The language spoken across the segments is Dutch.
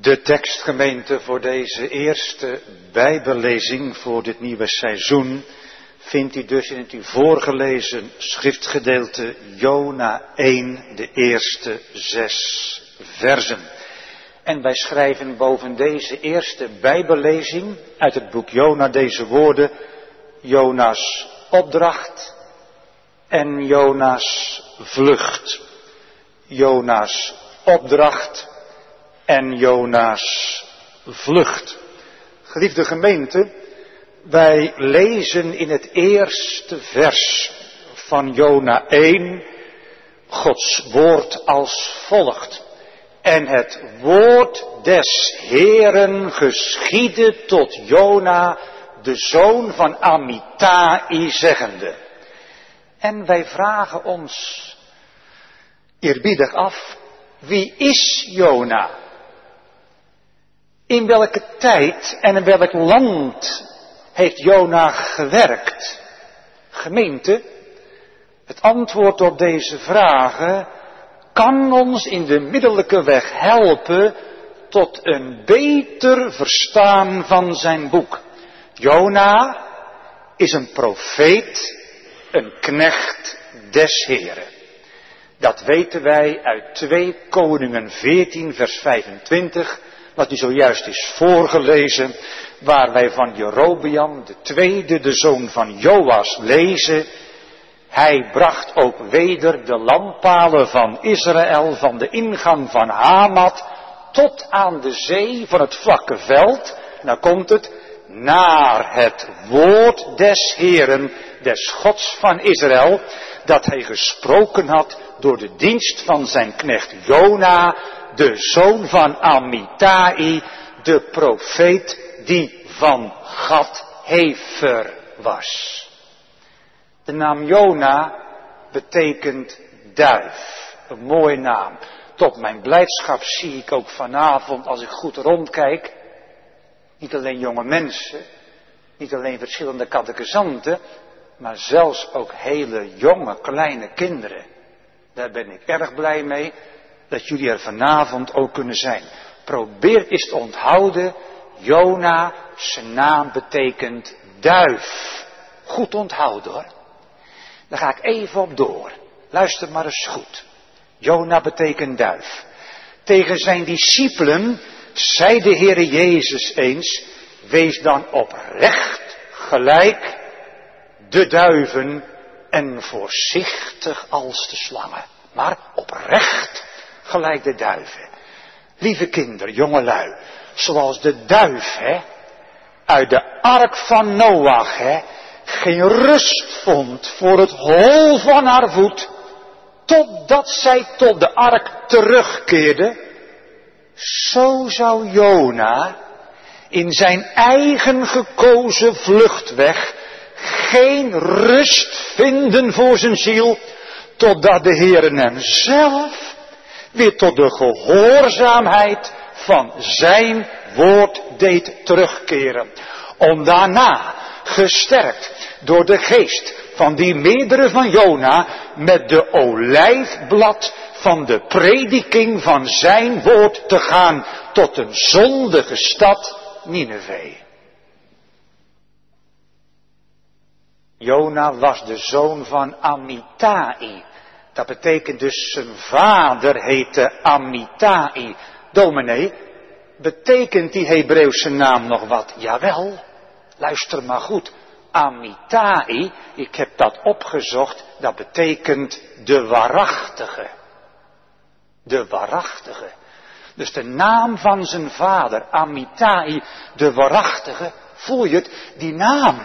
De tekstgemeente voor deze eerste Bijbellezing voor dit nieuwe seizoen vindt u dus in het u voorgelezen schriftgedeelte Jona 1, de eerste zes versen. En wij schrijven boven deze eerste Bijbellezing uit het boek Jona deze woorden, Jona's opdracht en Jona's vlucht. Jona's opdracht en Jona's vlucht. Geliefde gemeente, wij lezen in het eerste vers van Jona 1 Gods woord als volgt. En het woord des Heeren geschiedde tot Jona, de zoon van Amitai, zeggende. En wij vragen ons eerbiedig af, wie is Jona? In welke tijd en in welk land heeft Jona gewerkt? Gemeente, het antwoord op deze vragen kan ons in de middelijke weg helpen tot een beter verstaan van zijn boek. Jona is een profeet, een knecht des Heren. Dat weten wij uit 2 Koningen 14 vers 25 wat u zojuist is voorgelezen, waar wij van Jerobeam, de tweede, de zoon van Joas, lezen. Hij bracht ook weder de lampalen van Israël van de ingang van Hamat tot aan de zee van het vlakke veld. Dan komt het, naar het woord des Heren, des Gods van Israël, dat hij gesproken had door de dienst van zijn knecht Jona, de zoon van Amitai, de profeet die van Gad Hefer was. De naam Jona betekent duif. Een mooie naam. Tot mijn blijdschap zie ik ook vanavond, als ik goed rondkijk, niet alleen jonge mensen, niet alleen verschillende catechisanten, maar zelfs ook hele jonge kleine kinderen. Daar ben ik erg blij mee dat jullie er vanavond ook kunnen zijn. Probeer eens te onthouden, Jona, zijn naam betekent duif. Goed onthouden hoor. Daar ga ik even op door. Luister maar eens goed. Jona betekent duif. Tegen zijn discipelen zei de Heere Jezus eens, wees dan oprecht gelijk de duiven en voorzichtig als de slangen. Maar oprecht gelijk de duiven. Lieve kinderen, jongelui, zoals de duif, hè, uit de ark van Noach, hè, geen rust vond voor het hol van haar voet, totdat zij tot de ark terugkeerde, zo zou Jona in zijn eigen gekozen vluchtweg geen rust vinden voor zijn ziel, totdat de Heer hem zelf weer tot de gehoorzaamheid van zijn woord deed terugkeren. Om daarna, gesterkt door de geest van die meerdere van Jona, met de olijfblad van de prediking van zijn woord te gaan tot een zondige stad Nineveh. Jona was de zoon van Amitai. Dat betekent dus zijn vader heette Amitai. Dominee, betekent die Hebreeuwse naam nog wat? Jawel, luister maar goed. Amitai, ik heb dat opgezocht, dat betekent de waarachtige. De waarachtige. Dus de naam van zijn vader, Amitai, de waarachtige, voel je het? Die naam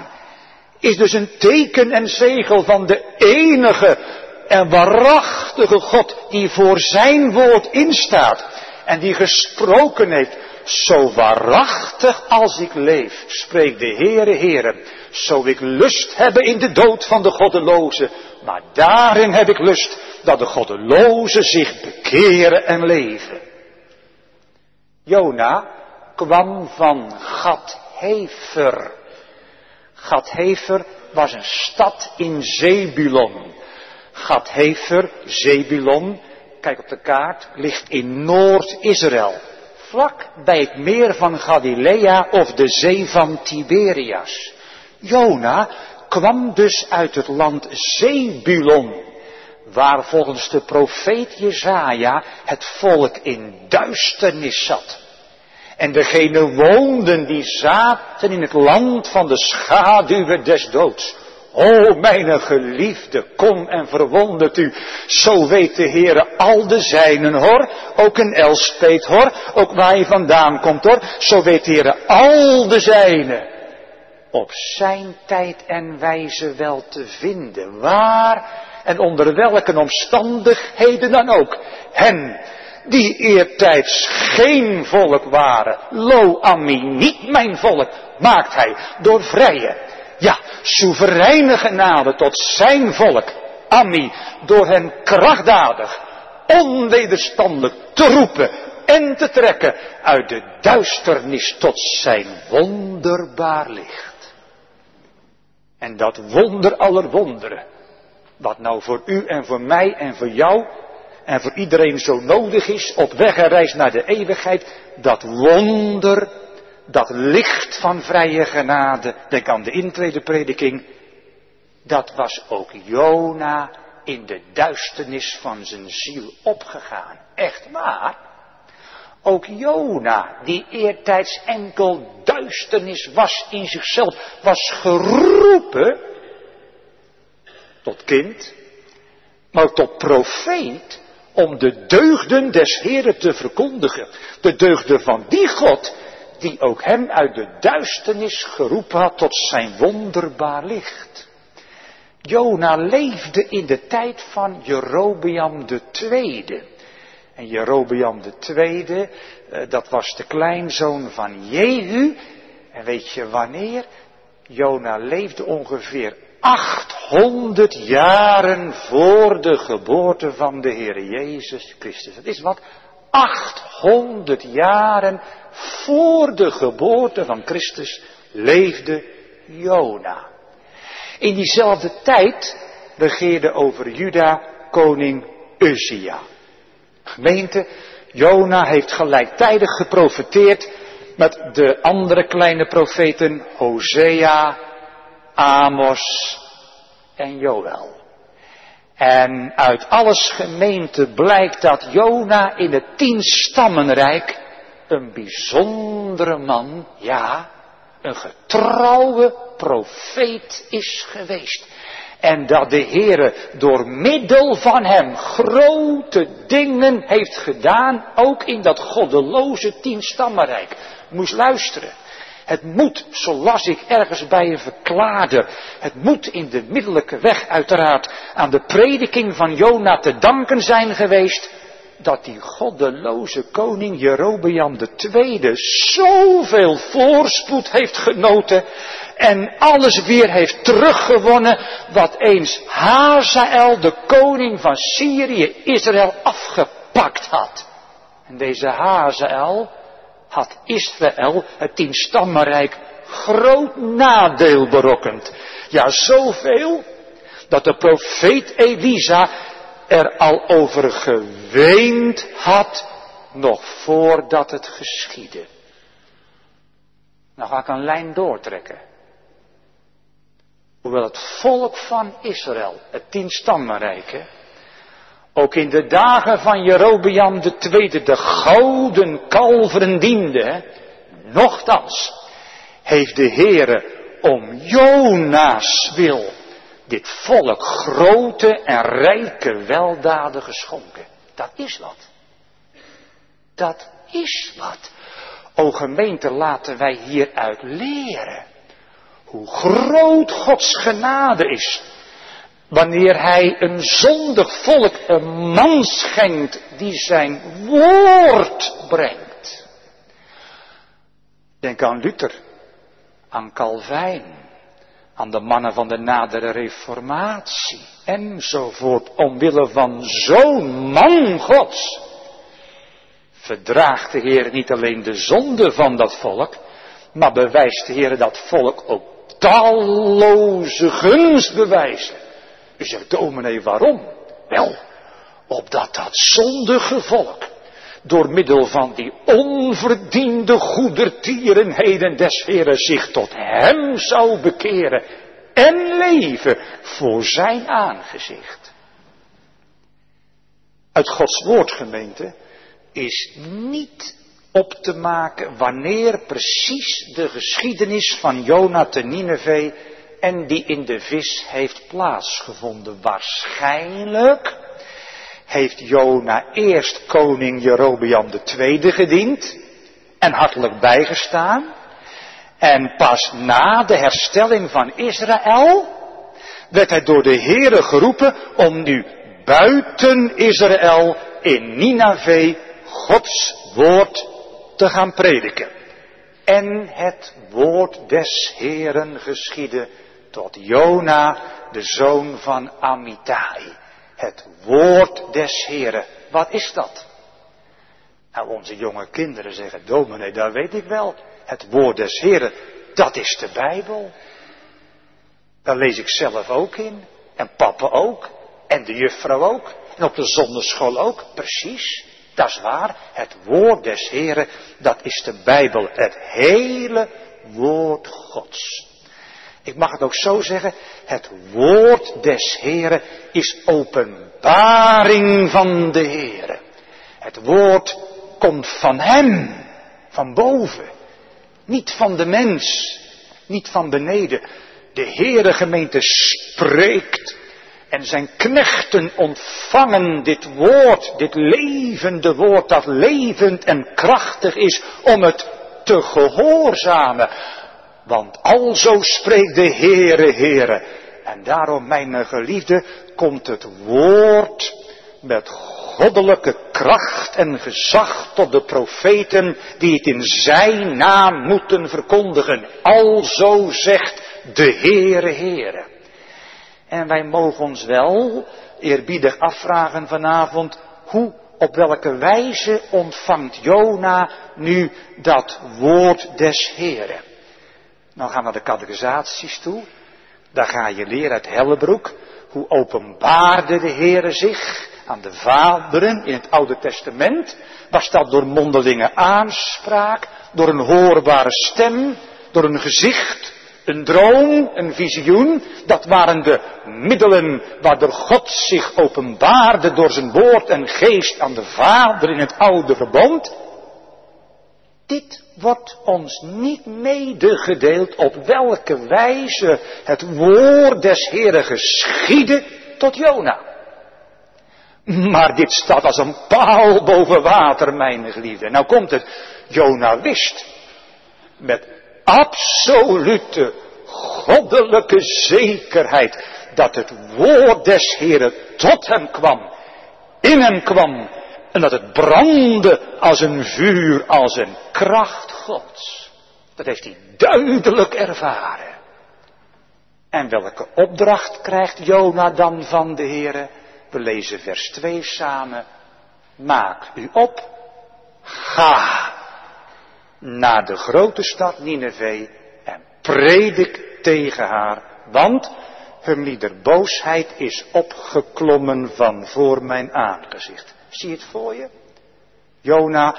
is dus een teken en zegel van de enige en waarachtige God die voor zijn woord instaat en die gesproken heeft, zo waarachtig als ik leef, spreekt de Heere Heere, zo ik lust hebben in de dood van de goddeloze, maar daarin heb ik lust dat de goddeloze zich bekeren en leven. Jona kwam van Gadhefer. Gadhefer was een stad in Zebulon. Gadhefer, Zebulon, kijk op de kaart, ligt in Noord-Israël. vlak bij het meer van Galilea of de zee van Tiberias. Jona kwam dus uit het land Zebulon, waar volgens de profeet Jezaja het volk in duisternis zat. En degenen woonden die zaten in het land van de schaduwen des doods. O, mijn geliefde, kom en verwondert u. Zo weet de Heere al de zijnen, hoor. Ook een Elspeet, hoor. Ook waar je vandaan komt, hoor. Zo weet de Heere al de zijnen. Op zijn tijd en wijze wel te vinden. Waar en onder welke omstandigheden dan ook. Hen die eertijds geen volk waren. Lo ami, niet mijn volk, maakt hij door vrije ja, soevereine genade tot zijn volk, Ami, door hen krachtdadig, onwederstandelijk te roepen en te trekken uit de duisternis tot zijn wonderbaar licht. En dat wonder aller wonderen, wat nou voor u en voor mij en voor jou en voor iedereen zo nodig is op weg en reis naar de eeuwigheid, dat wonder dat licht van vrije genade, denk aan de intredeprediking, dat was ook Jona in de duisternis van zijn ziel opgegaan. Echt waar. Ook Jona, die eertijds enkel duisternis was in zichzelf, was geroepen tot kind, maar tot profeet om de deugden des Heren te verkondigen. De deugden van die God die ook hem uit de duisternis geroepen had tot zijn wonderbaar licht. Jona leefde in de tijd van Jerobeam de tweede. En Jerobeam de tweede, eh, dat was de kleinzoon van Jehu. En weet je wanneer? Jona leefde ongeveer 800 jaren voor de geboorte van de Heer Jezus Christus. Dat is wat 800 jaren voor de geboorte van Christus leefde Jona. In diezelfde tijd regeerde over Juda koning Uzia. Gemeente, Jona heeft gelijktijdig geprofeteerd met de andere kleine profeten Hosea, Amos en Joël. En uit alles gemeente blijkt dat Jona in het tien stammenrijk een bijzondere man, ja, een getrouwe profeet is geweest. En dat de Heere door middel van hem grote dingen heeft gedaan, ook in dat goddeloze tienstammenrijk. Moest luisteren. Het moet, zo las ik ergens bij een verklaarder, het moet in de middelijke weg uiteraard aan de prediking van Jona te danken zijn geweest, dat die goddeloze koning Jerobeam II zoveel voorspoed heeft genoten en alles weer heeft teruggewonnen wat eens Hazael, de koning van Syrië, Israël afgepakt had. En deze Hazael had Israël, het tienstammenrijk, groot nadeel berokkend. Ja, zoveel dat de profeet Elisa er al over geweend had, nog voordat het geschiedde. Nou ga ik een lijn doortrekken. Hoewel het volk van Israël, het tienstammenrijk, ook in de dagen van Jerobeam de tweede de gouden kalveren diende, nochtans heeft de Heere om Jona's wil dit volk grote en rijke weldaden geschonken. Dat is wat. Dat is wat. O gemeente, laten wij hieruit leren hoe groot Gods genade is. Wanneer Hij een zondig volk een man schenkt die zijn woord brengt. Denk aan Luther, aan Calvijn, aan de mannen van de nadere reformatie enzovoort, omwille van zo'n man Gods, verdraagt de Heer niet alleen de zonde van dat volk, maar bewijst de Heer dat volk ook talloze gunstbewijzen. U zegt, dominee, waarom? Wel, opdat dat zondige volk door middel van die onverdiende goedertierenheden des Heren zich tot Hem zou bekeren en leven voor Zijn aangezicht. Uit Gods woordgemeente is niet op te maken wanneer precies de geschiedenis van Jona te Nineveh en die in de vis heeft plaatsgevonden. Waarschijnlijk heeft Jona eerst koning Jerobeam II gediend en hartelijk bijgestaan. En pas na de herstelling van Israël werd hij door de Heere geroepen om nu buiten Israël in Nineveh Gods woord te gaan prediken. En het woord des Heeren geschiedde tot Jona, de zoon van Amitai. Het woord des Heren. Wat is dat? Nou, onze jonge kinderen zeggen, dominee, dat weet ik wel. Het woord des Heren, dat is de Bijbel. Daar lees ik zelf ook in. En papa ook. En de juffrouw ook. En op de zonneschool ook. Precies. Dat is waar. Het woord des Heren, dat is de Bijbel. Het hele woord Gods. Ik mag het ook zo zeggen. Het woord des Heren is openbaring van de Heren. Het woord komt van Hem. Van boven. Niet van de mens. Niet van beneden. De Heere gemeente spreekt en zijn knechten ontvangen dit woord, dit levende woord dat levend en krachtig is om het te gehoorzamen. Want alzo spreekt de Heere, Heere. En daarom, mijn geliefde, komt het woord met goddelijke kracht en gezag tot de profeten die het in zijn naam moeten verkondigen. Alzo zegt de Heere, Heere. En wij mogen ons wel eerbiedig afvragen vanavond, hoe, op welke wijze ontvangt Jona nu dat woord des Heren? Nou gaan we naar de catechisaties toe. Daar ga je leren uit Hellebroek. Hoe openbaarde de Heere zich aan de vaderen in het Oude Testament? Was dat door mondelinge aanspraak, door een hoorbare stem, door een gezicht, een droom, een visioen, dat waren de middelen waardoor God zich openbaarde door zijn woord en geest aan de Vader in het oude verbond. Dit wordt ons niet medegedeeld op welke wijze het woord des Heren geschiedde tot Jona. Maar dit staat als een paal boven water, mijn geliefde. Nou komt het, Jona wist met absolute goddelijke zekerheid dat het woord des Heren tot hem kwam, in hem kwam en dat het brandde als een vuur, als een kracht Gods. Dat heeft hij duidelijk ervaren. En welke opdracht krijgt Jona dan van de Heere? We lezen vers 2 samen. Maak u op, ga naar de grote stad Nineveh en predik tegen haar, want hun boosheid is opgeklommen van voor mijn aangezicht. Zie je het voor je? Jona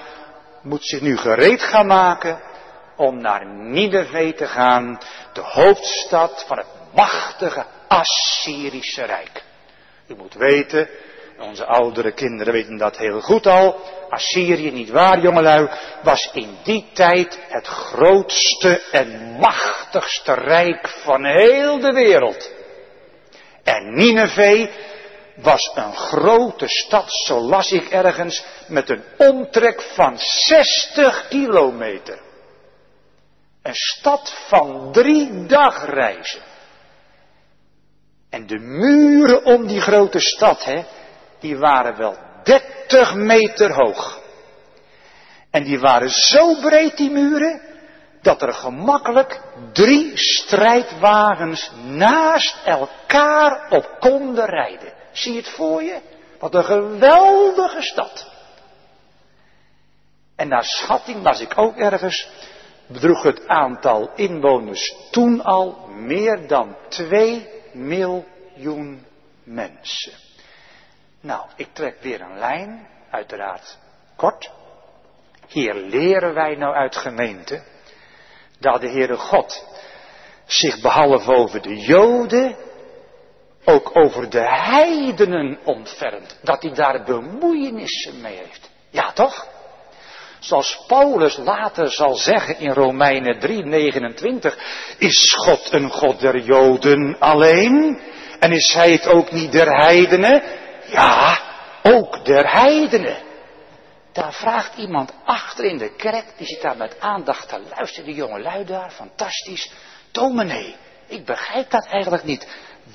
moet zich nu gereed gaan maken om naar Nineveh te gaan, de hoofdstad van het machtige Assyrische Rijk. U moet weten, onze oudere kinderen weten dat heel goed al. Assyrië, niet waar jongelui, was in die tijd het grootste en machtigste rijk van heel de wereld. En Nineveh was een grote stad, zo las ik ergens, met een omtrek van 60 kilometer. Een stad van drie dagreizen. En de muren om die grote stad, hè, die waren wel 30 meter hoog. En die waren zo breed, die muren, dat er gemakkelijk drie strijdwagens naast elkaar op konden rijden. Zie het voor je? Wat een geweldige stad. En naar schatting las ik ook ergens, bedroeg het aantal inwoners toen al meer dan 2 miljoen mensen. Nou, ik trek weer een lijn, uiteraard Kort, hier leren wij nou uit gemeente dat de Heere God zich behalve over de Joden ook over de heidenen ontfermt. Dat hij daar bemoeienissen mee heeft. Ja, toch? Zoals Paulus later zal zeggen in Romeinen 3:29, is God een God der Joden alleen? En is hij het ook niet der heidenen? Ja, ook der heidenen. Daar vraagt iemand achter in de kerk, die zit daar met aandacht te luisteren, die jonge lui daar, fantastisch. Dominee, ik begrijp dat eigenlijk niet.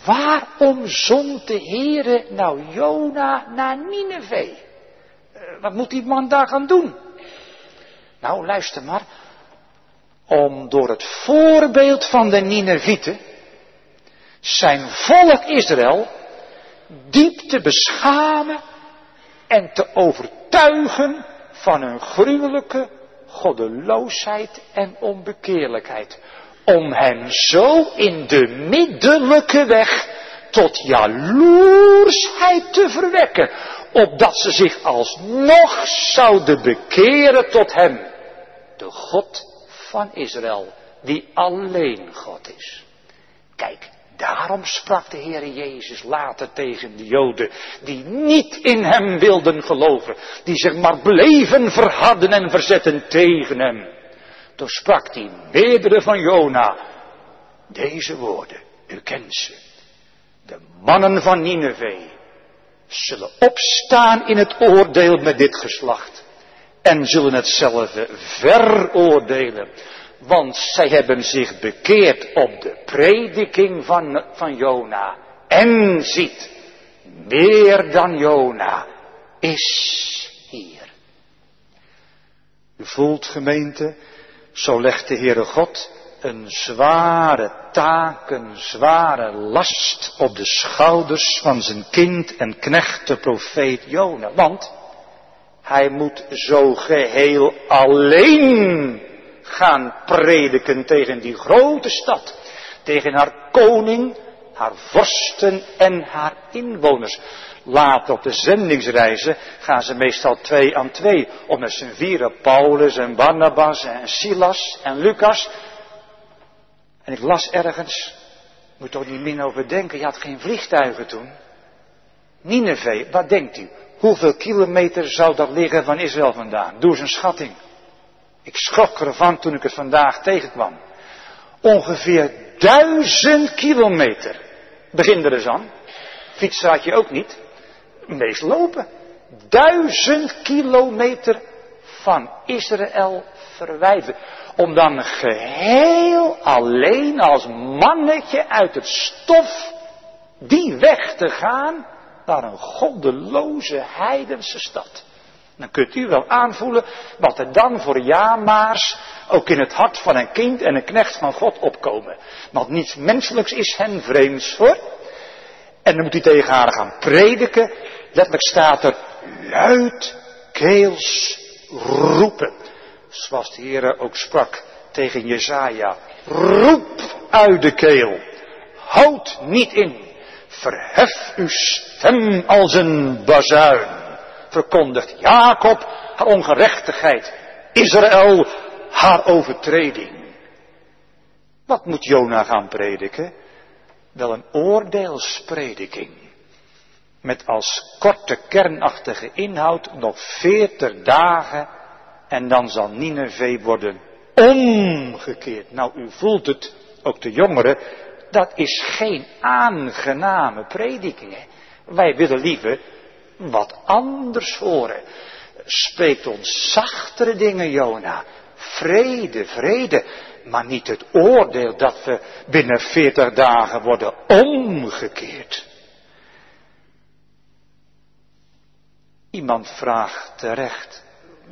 Waarom zond de Heere nou Jona naar Nineveh? Eh, wat moet die man daar gaan doen? Nou, luister maar. Om door het voorbeeld van de Ninevieten zijn volk Israël diep te beschamen en te overtuigen van hun gruwelijke goddeloosheid en onbekeerlijkheid. Om hen zo in de middelijke weg tot jaloersheid te verwekken, opdat ze zich alsnog zouden bekeren tot hem de God van Israël, die alleen God is. Kijk, daarom sprak de Heer Jezus later tegen de Joden, die niet in hem wilden geloven, die zich maar bleven verharden en verzetten tegen hem. Toen sprak hij meerdere van Jona deze woorden, u kent ze. De mannen van Nineveh zullen opstaan in het oordeel met dit geslacht en zullen hetzelfde veroordelen. Want zij hebben zich bekeerd op de prediking van, van Jona. En ziet, meer dan Jona is hier. U voelt gemeente, zo legt de Heere God een zware taak, een zware last op de schouders van zijn kind en knecht, de profeet Jona. Want hij moet zo geheel alleen gaan prediken tegen die grote stad. Tegen haar koning, haar vorsten en haar inwoners. Later op de zendingsreizen gaan ze meestal twee aan twee. Om met z'n vieren Paulus en Barnabas en Silas en Lucas. En ik las ergens, moet toch niet min over denken, je had geen vliegtuigen toen. Nineveh, wat denkt u? Hoeveel kilometer zou dat liggen van Israël vandaan? Doe eens een schatting. Ik schrok ervan toen ik het vandaag tegenkwam. Ongeveer duizend kilometer. Begin er eens aan. Fietsen had je ook niet. Meest lopen. Duizend kilometer van Israël verwijderd. Om dan geheel alleen als mannetje uit het stof die weg te gaan naar een goddeloze heidense stad. Dan kunt u wel aanvoelen wat er dan voor jamaars ook in het hart van een kind en een knecht van God opkomen. Want niets menselijks is hen vreemds voor. En dan moet hij tegen haar gaan prediken. Letterlijk staat er luidkeels roepen. Zoals de Heer ook sprak tegen Jezaja. Roep uit de keel. Houd niet in. Verhef uw stem als een bazuin. Verkondigt Jacob haar ongerechtigheid. Israël haar overtreding. Wat moet Jona gaan prediken? Wel een oordeelsprediking. Met als korte kernachtige inhoud nog veertig dagen en dan zal Nineveh worden omgekeerd. Nou, u voelt het, ook de jongeren, dat is geen aangename prediking. Wij willen liever wat anders horen. Spreekt ons zachtere dingen, Jona. Vrede, vrede. Maar niet het oordeel dat we binnen veertig dagen worden omgekeerd. Iemand vraagt terecht,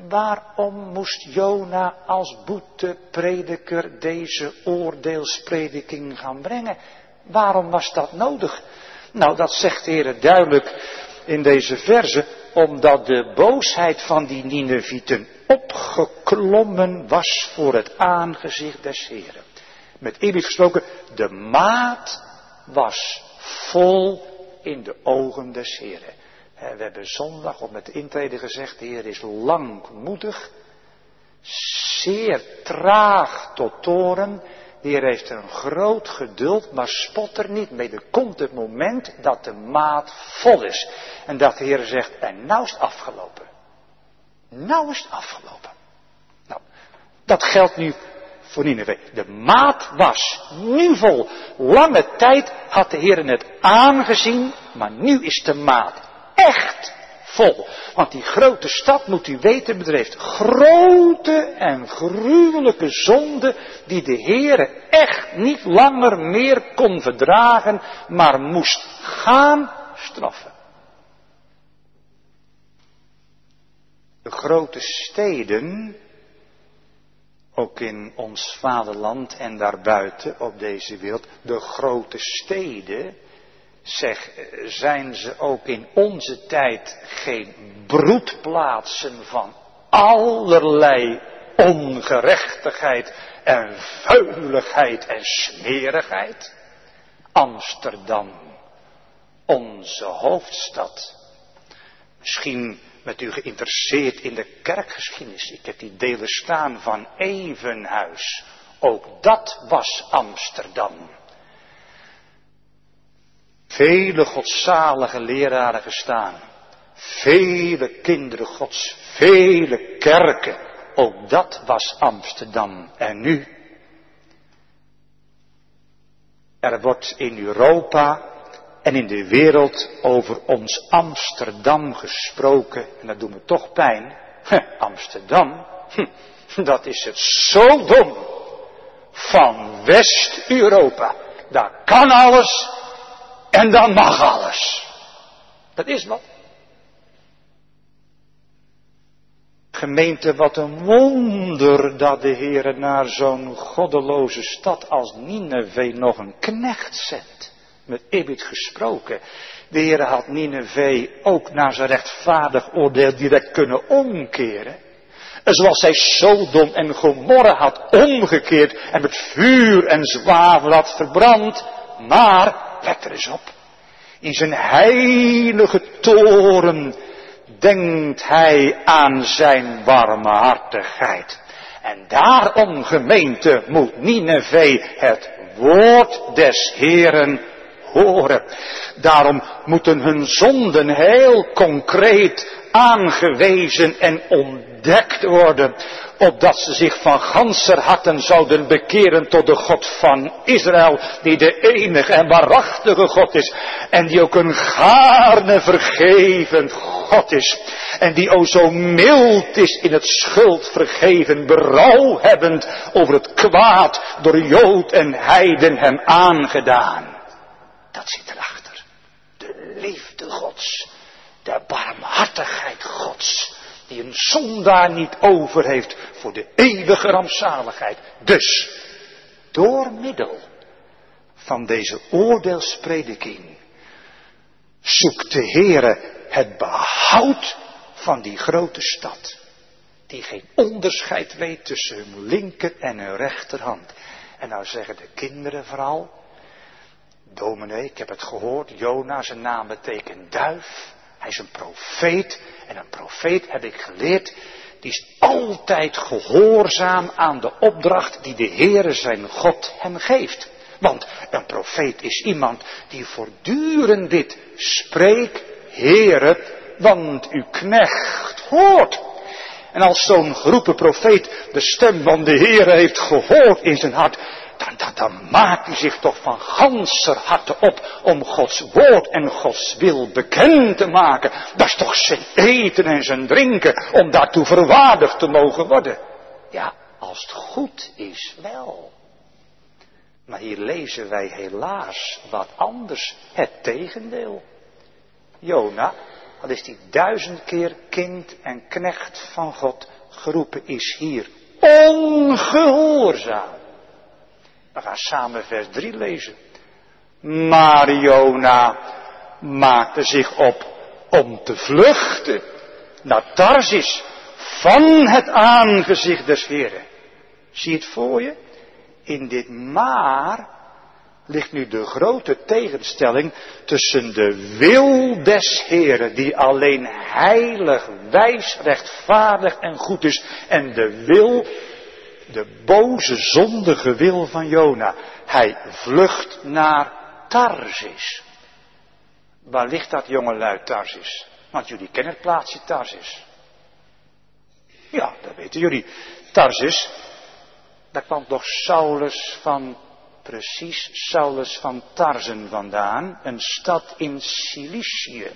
waarom moest Jona als boeteprediker deze oordeelsprediking gaan brengen? Waarom was dat nodig? Nou, dat zegt de Heer duidelijk in deze verse, omdat de boosheid van die Ninevieten opgeklommen was voor het aangezicht des Heren. Met eerlijk gesproken, de maat was vol in de ogen des Heren. We hebben zondag op met de intrede gezegd, de Heer is langmoedig, zeer traag tot toren. De Heer heeft een groot geduld, maar spot er niet mee. Er komt het moment dat de maat vol is. En dat de Heer zegt, en nou is het afgelopen. Nou is afgelopen. Nou, dat geldt nu voor Nineveh. De maat was nu vol. Lange tijd had de Heer het aangezien, maar nu is de maat echt vol. Want die grote stad, moet u weten, bedreef grote en gruwelijke zonden die de Heer echt niet langer meer kon verdragen, maar moest gaan straffen. De grote steden ook in ons vaderland en daarbuiten op deze wereld, de grote steden, zeg, zijn ze ook in onze tijd geen broedplaatsen van allerlei ongerechtigheid en vuiligheid en smerigheid? Amsterdam, onze hoofdstad. Misschien met u geïnteresseerd in de kerkgeschiedenis. Ik heb die delen staan van Evenhuis. Ook dat was Amsterdam. Vele godzalige leraren gestaan. Vele kinderen gods. Vele kerken. Ook dat was Amsterdam. En nu? Er wordt in Europa en in de wereld over ons Amsterdam gesproken. En dat doet me toch pijn. Amsterdam, hm, dat is het zo dom van West-Europa. Daar kan alles en dan mag alles. Dat is wat. Gemeente, wat een wonder dat de Heer naar zo'n goddeloze stad als Nineveh nog een knecht zendt met Ibid gesproken. De Heer had Nineveh ook naar zijn rechtvaardig oordeel direct kunnen omkeren. En zoals hij Sodom en Gomorra had omgekeerd en met vuur en zwavel had verbrand. Maar, let er eens op, in zijn heilige toren denkt hij aan zijn barmhartigheid. En daarom, gemeente, moet Nineveh het woord des Heeren horen. Daarom moeten hun zonden heel concreet aangewezen en ontdekt worden, opdat ze zich van ganser harten zouden bekeren tot de God van Israël, die de enige en waarachtige God is, en die ook een gaarne vergevend God is, en die o zo mild is in het schuld vergeven, berouw hebbend over het kwaad door Jood en Heiden hem aangedaan. Dat zit erachter. De liefde Gods. De barmhartigheid Gods. Die een zondaar niet over heeft voor de eeuwige rampzaligheid. Dus, door middel van deze oordeelsprediking zoekt de Heere het behoud van die grote stad. Die geen onderscheid weet tussen hun linker en hun rechterhand. En nou zeggen de kinderen vooral, Dominee, ik heb het gehoord, Jona, zijn naam betekent duif. Hij is een profeet. En een profeet, heb ik geleerd, die is altijd gehoorzaam aan de opdracht die de Heere zijn God hem geeft. Want een profeet is iemand die voortdurend dit spreekt, Heere, want uw knecht hoort. En als zo'n geroepen profeet de stem van de Heere heeft gehoord in zijn hart, dan, dan, dan maakt hij zich toch van ganser harte op om Gods woord en Gods wil bekend te maken. Dat is toch zijn eten en zijn drinken om daartoe verwaardigd te mogen worden. Ja, als het goed is wel. Maar hier lezen wij helaas wat anders, het tegendeel. Jona, wat is die duizend keer kind en knecht van God geroepen, is hier ongehoorzaam. We gaan samen vers 3 lezen. Maar Jona maakte zich op om te vluchten naar Tarsis van het aangezicht des Heren. Zie het voor je? In dit maar ligt nu de grote tegenstelling tussen de wil des Heren, die alleen heilig, wijs, rechtvaardig en goed is, en de wil, de boze, zondige wil van Jona. Hij vlucht naar Tarsis. Waar ligt dat jongelui Tarsis? Want jullie kennen het plaatsje Tarsis. Ja, dat weten jullie. Tarsis, daar kwam toch Saulus van, precies Saulus van Tarzen vandaan, een stad in Cilicië.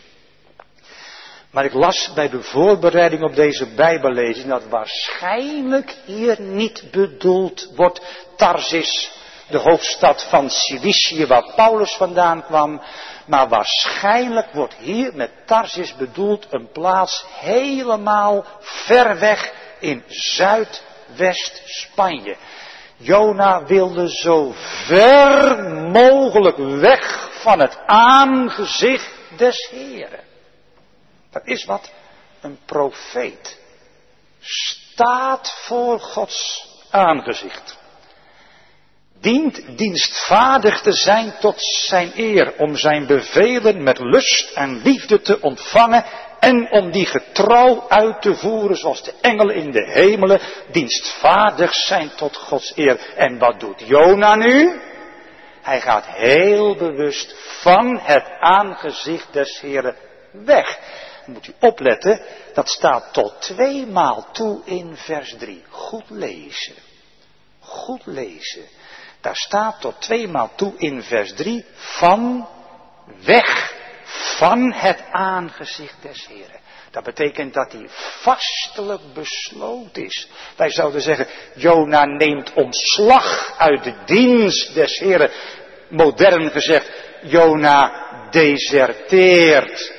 Maar ik las bij de voorbereiding op deze Bijbellezing dat waarschijnlijk hier niet bedoeld wordt Tarsis, de hoofdstad van Cilicië waar Paulus vandaan kwam, maar waarschijnlijk wordt hier met Tarsis bedoeld een plaats helemaal ver weg in Zuidwest-Spanje. Jona wilde zo ver mogelijk weg van het aangezicht des Heren. Dat is wat een profeet staat voor Gods aangezicht dient dienstvaardig te zijn tot zijn eer, om zijn bevelen met lust en liefde te ontvangen en om die getrouw uit te voeren zoals de engelen in de hemelen dienstvaardig zijn tot Gods eer. En wat doet Jona nu? Hij gaat heel bewust van het aangezicht des Heren weg. Moet u opletten, dat staat tot twee maal toe in vers 3. Goed lezen. Goed lezen. Daar staat tot tweemaal toe in vers 3 van weg van het aangezicht des Heren. Dat betekent dat hij vastelijk besloten is. Wij zouden zeggen, Jona neemt ontslag uit de dienst des Heren. Modern gezegd, Jona deserteert.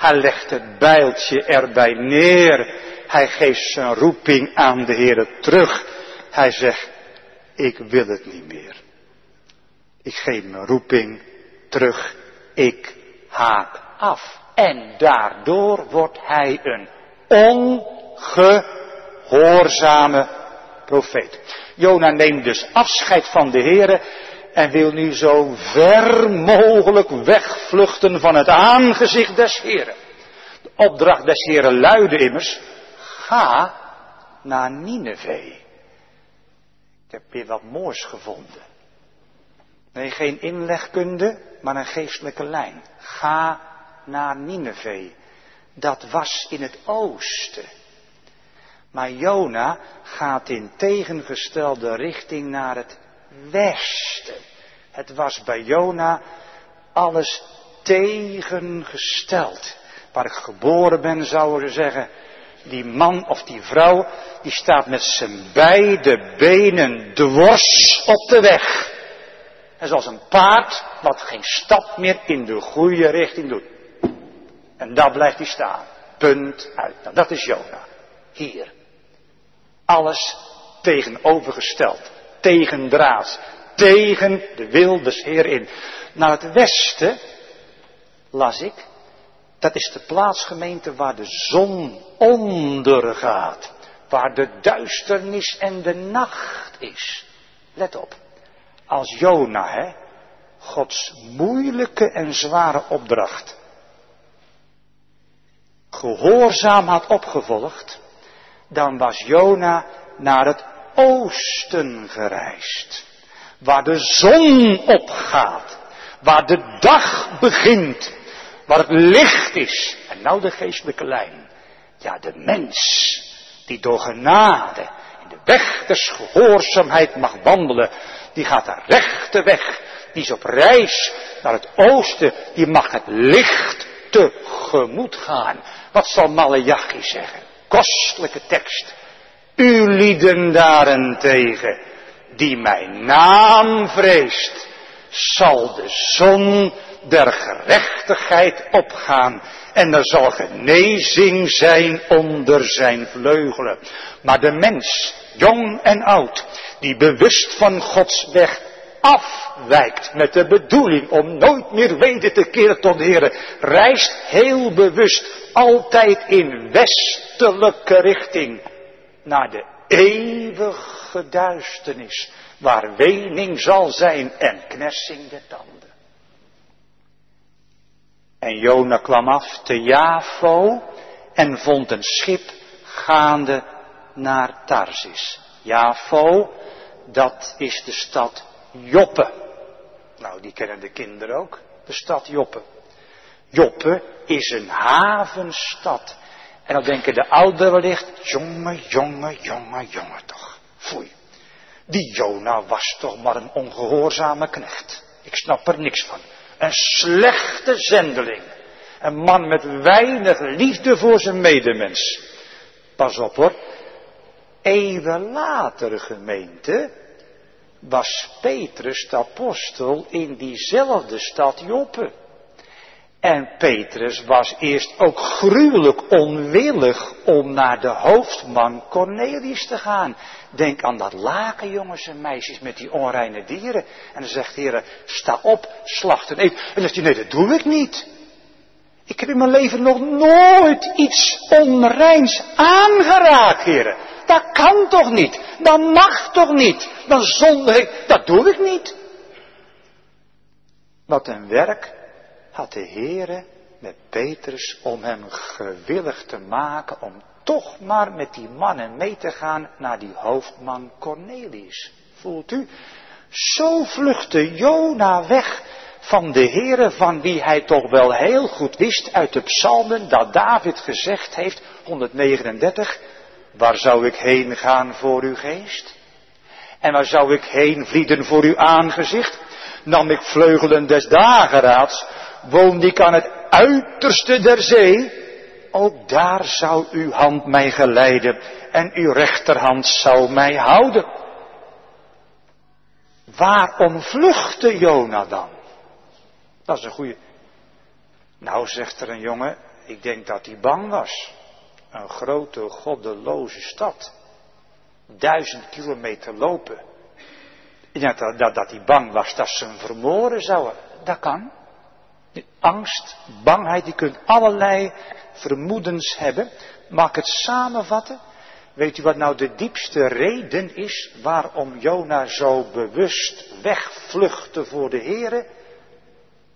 Hij legt het bijltje erbij neer. Hij geeft zijn roeping aan de Heren terug. Hij zegt, ik wil het niet meer. Ik geef mijn roeping terug. Ik haak af. En daardoor wordt hij een ongehoorzame profeet. Jona neemt dus afscheid van de Here en wil nu zo ver mogelijk wegvluchten van het aangezicht des Heren. De opdracht des Heren luidde immers, ga naar Nineveh. Ik heb weer wat moois gevonden. Nee, geen inlegkunde, maar een geestelijke lijn. Ga naar Nineveh. Dat was in het oosten. Maar Jona gaat in tegengestelde richting naar het westen. Het was bij Jona alles tegengesteld. Waar ik geboren ben, zouden ze zeggen, die man of die vrouw, die staat met zijn beide benen dwars op de weg. En zoals een paard wat geen stap meer in de goede richting doet. En daar blijft hij staan. Punt uit. Nou, dat is Jona. Hier. Alles tegenovergesteld. Tegendraads. Tegen de wil des Heer in. Naar het westen las ik dat is de plaatsgemeente waar de zon ondergaat. Waar de duisternis en de nacht is. Let op. Als Jona, hè, Gods moeilijke en zware opdracht, gehoorzaam had opgevolgd, dan was Jona naar het oosten gereisd. Waar de zon opgaat, waar de dag begint waar het licht is. En nou de geestelijke lijn. Ja, de mens die door genade in de weg des gehoorzaamheid mag wandelen, die gaat de rechte weg. Die is op reis naar het oosten, die mag het licht tegemoet gaan. Wat zal Malachi zeggen? Kostelijke tekst. U lieden daarentegen, die mijn naam vreest, zal de zon der gerechtigheid opgaan en er zal genezing zijn onder zijn vleugelen. Maar de mens, jong en oud, die bewust van Gods weg afwijkt met de bedoeling om nooit meer weder te keren tot de Heer, reist heel bewust altijd in westelijke richting naar de eeuwige duisternis, waar wening zal zijn en knersing de tanden. En Jona kwam af te Javo en vond een schip gaande naar Tarsis. Javo, dat is de stad Joppe. Nou, die kennen de kinderen ook, de stad Joppe. Joppe is een havenstad. En dan denken de ouderen wellicht, jonge, jonge, jonge, jonge toch. Foei. Die Jona was toch maar een ongehoorzame knecht. Ik snap er niks van. Een slechte zendeling. Een man met weinig liefde voor zijn medemens. Pas op hoor. Eeuwen later gemeente was Petrus de apostel in diezelfde stad Joppe. En Petrus was eerst ook gruwelijk onwillig om naar de hoofdman Cornelius te gaan. Denk aan dat laken, jongens en meisjes, met die onreine dieren. En dan zegt de Heer, sta op, slacht en eet. En dan zegt hij, nee, dat doe ik niet. Ik heb in mijn leven nog nooit iets onreins aangeraakt, heren. Dat kan toch niet? Dat mag toch niet? Dan zondig ik. Dat doe ik niet. Wat een werk had de Heere met Petrus om hem gewillig te maken om toch maar met die mannen mee te gaan naar die hoofdman Cornelius. Voelt u? Zo vluchtte Jona weg van de Heere van wie hij toch wel heel goed wist uit de psalmen dat David gezegd heeft, 139, waar zou ik heen gaan voor uw geest? En waar zou ik heen vlieden voor uw aangezicht? Nam ik vleugelen des dageraads, woonde ik aan het uiterste der zee, ook daar zou uw hand mij geleiden en uw rechterhand zou mij houden. Waarom vluchtte Jona dan? Dat is een goede. Nou, zegt er een jongen, ik denk dat hij bang was. Een grote, goddeloze stad. Duizend kilometer lopen. Denk dat, dat, dat hij bang was dat ze hem vermoorden zouden. Dat kan. Angst, bangheid, je kunt allerlei vermoedens hebben. Mag ik het samenvatten? Weet u wat nou de diepste reden is waarom Jona zo bewust wegvluchtte voor de Here?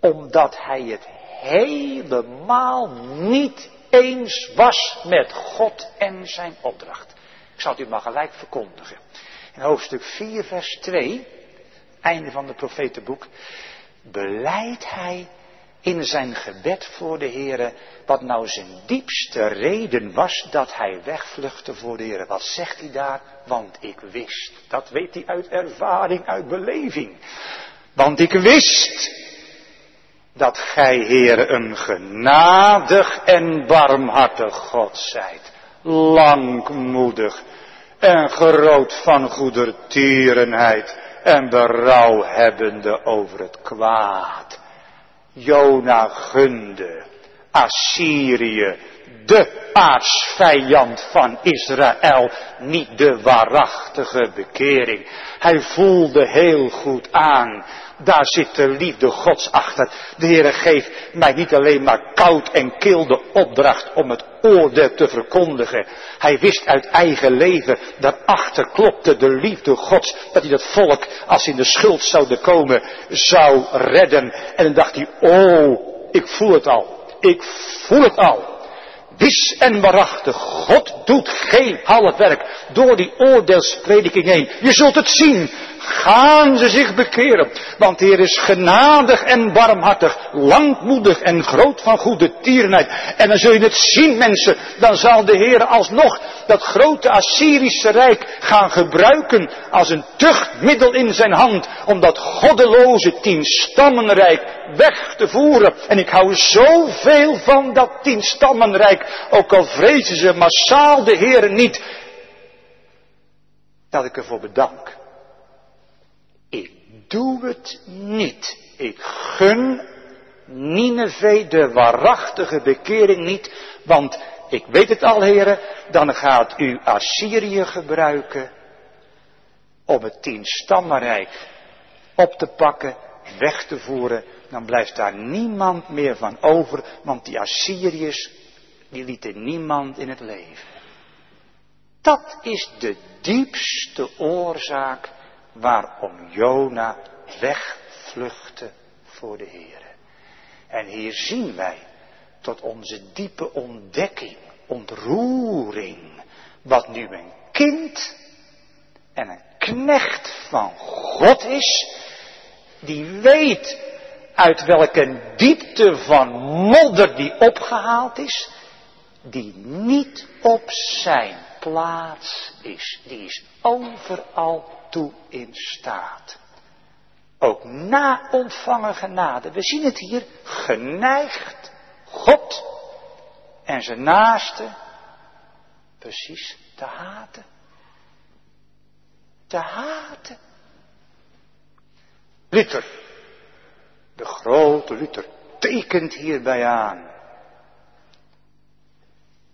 Omdat hij het helemaal niet eens was met God en zijn opdracht. Ik zal het u maar gelijk verkondigen. In hoofdstuk 4, vers 2, einde van het profetenboek, beleidt hij in zijn gebed voor de Heere, wat nou zijn diepste reden was dat hij wegvluchtte voor de Heere. Wat zegt hij daar? Want ik wist. Dat weet hij uit ervaring, uit beleving. Want ik wist dat gij, Heere, een genadig en barmhartig God zijt. Langmoedig en groot van goedertierenheid en berouwhebbende over het kwaad. Jona gunde Assyrië, de aartsvijand van Israël, niet de waarachtige bekering. Hij voelde heel goed aan daar zit de liefde Gods achter. De Heere geeft mij niet alleen maar koud en kil de opdracht om het oordeel te verkondigen. Hij wist uit eigen leven, daarachter klopte de liefde Gods, dat hij dat volk, als in de schuld zouden komen, zou redden. En dan dacht hij, oh, ik voel het al. Ik voel het al. Wis en waarachtig, God doet geen half werk door die oordeelsprediking heen. Je zult het zien gaan ze zich bekeren. Want de Heer is genadig en barmhartig, langmoedig en groot van goede tierenheid. En dan zul je het zien mensen, dan zal de Heer alsnog dat grote Assyrische Rijk gaan gebruiken als een tuchtmiddel in zijn hand. Om dat goddeloze tienstammenrijk weg te voeren. En ik hou zoveel van dat tienstammenrijk, ook al vrezen ze massaal de Heer niet, dat ik ervoor bedank doe het niet. Ik gun Nineveh de waarachtige bekering niet, want ik weet het al, heren, dan gaat u Assyrië gebruiken om het tienstammenrijk op te pakken, weg te voeren. Dan blijft daar niemand meer van over, want die Assyriërs, die lieten niemand in het leven. Dat is de diepste oorzaak waarom Jona wegvluchtte voor de Heer. En hier zien wij tot onze diepe ontdekking, ontroering, wat nu een kind en een knecht van God is, die weet uit welke diepte van modder die opgehaald is, die niet op zijn plaats is. Die is overal toe in staat. Ook na ontvangen genade. We zien het hier geneigd God en zijn naaste precies te haten. Te haten. Luther, de grote Luther, tekent hierbij aan.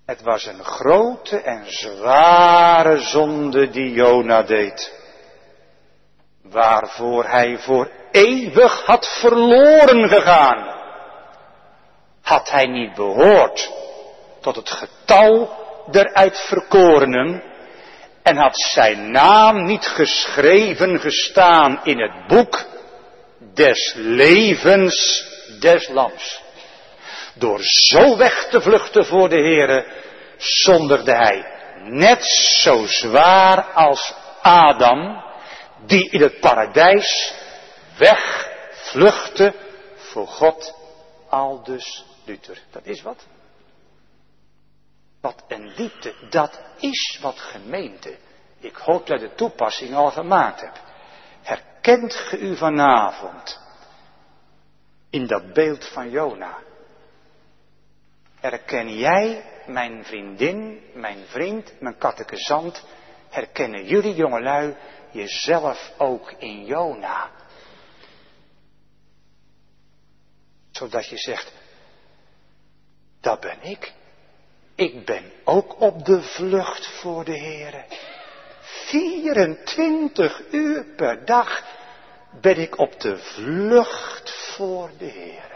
Het was een grote en zware zonde die Jona deed. Waarvoor hij voor eeuwig had verloren gegaan. Had hij niet behoord tot het getal der uitverkorenen en had zijn naam niet geschreven gestaan in het boek des levens des lams. Door zo weg te vluchten voor de Heere, zonderde hij net zo zwaar als Adam, die in het paradijs wegvluchtte voor God, aldus Luther. Dat is wat. Wat een diepte, dat is wat gemeente. Ik hoop dat de toepassing al gemaakt heb. Herkent ge u vanavond in dat beeld van Jona? Herken jij, mijn vriendin, mijn vriend, mijn kattekezant, herkennen jullie jongelui jezelf ook in Jona? Zodat je zegt, dat ben ik. Ik ben ook op de vlucht voor de Heer. 24 uur per dag ben ik op de vlucht voor de Heer.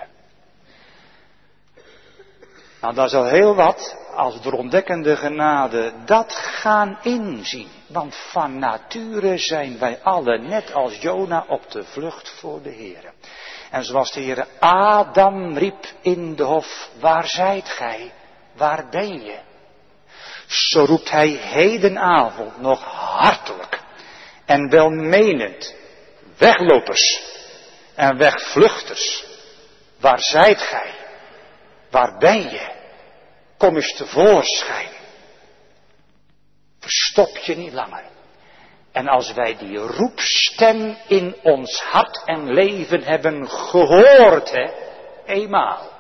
Nou, dat is al heel wat als de ontdekkende genade dat gaan inzien. Want van nature zijn wij allen, net als Jona, op de vlucht voor de Heer. En zoals de Heer Adam riep in de hof, waar zijt gij? Waar ben je? Zo roept hij hedenavond nog hartelijk en welmenend, weglopers en wegvluchters, waar zijt gij? Waar ben je? Kom eens tevoorschijn. Verstop je niet langer. En als wij die roepstem in ons hart en leven hebben gehoord, hè, eenmaal.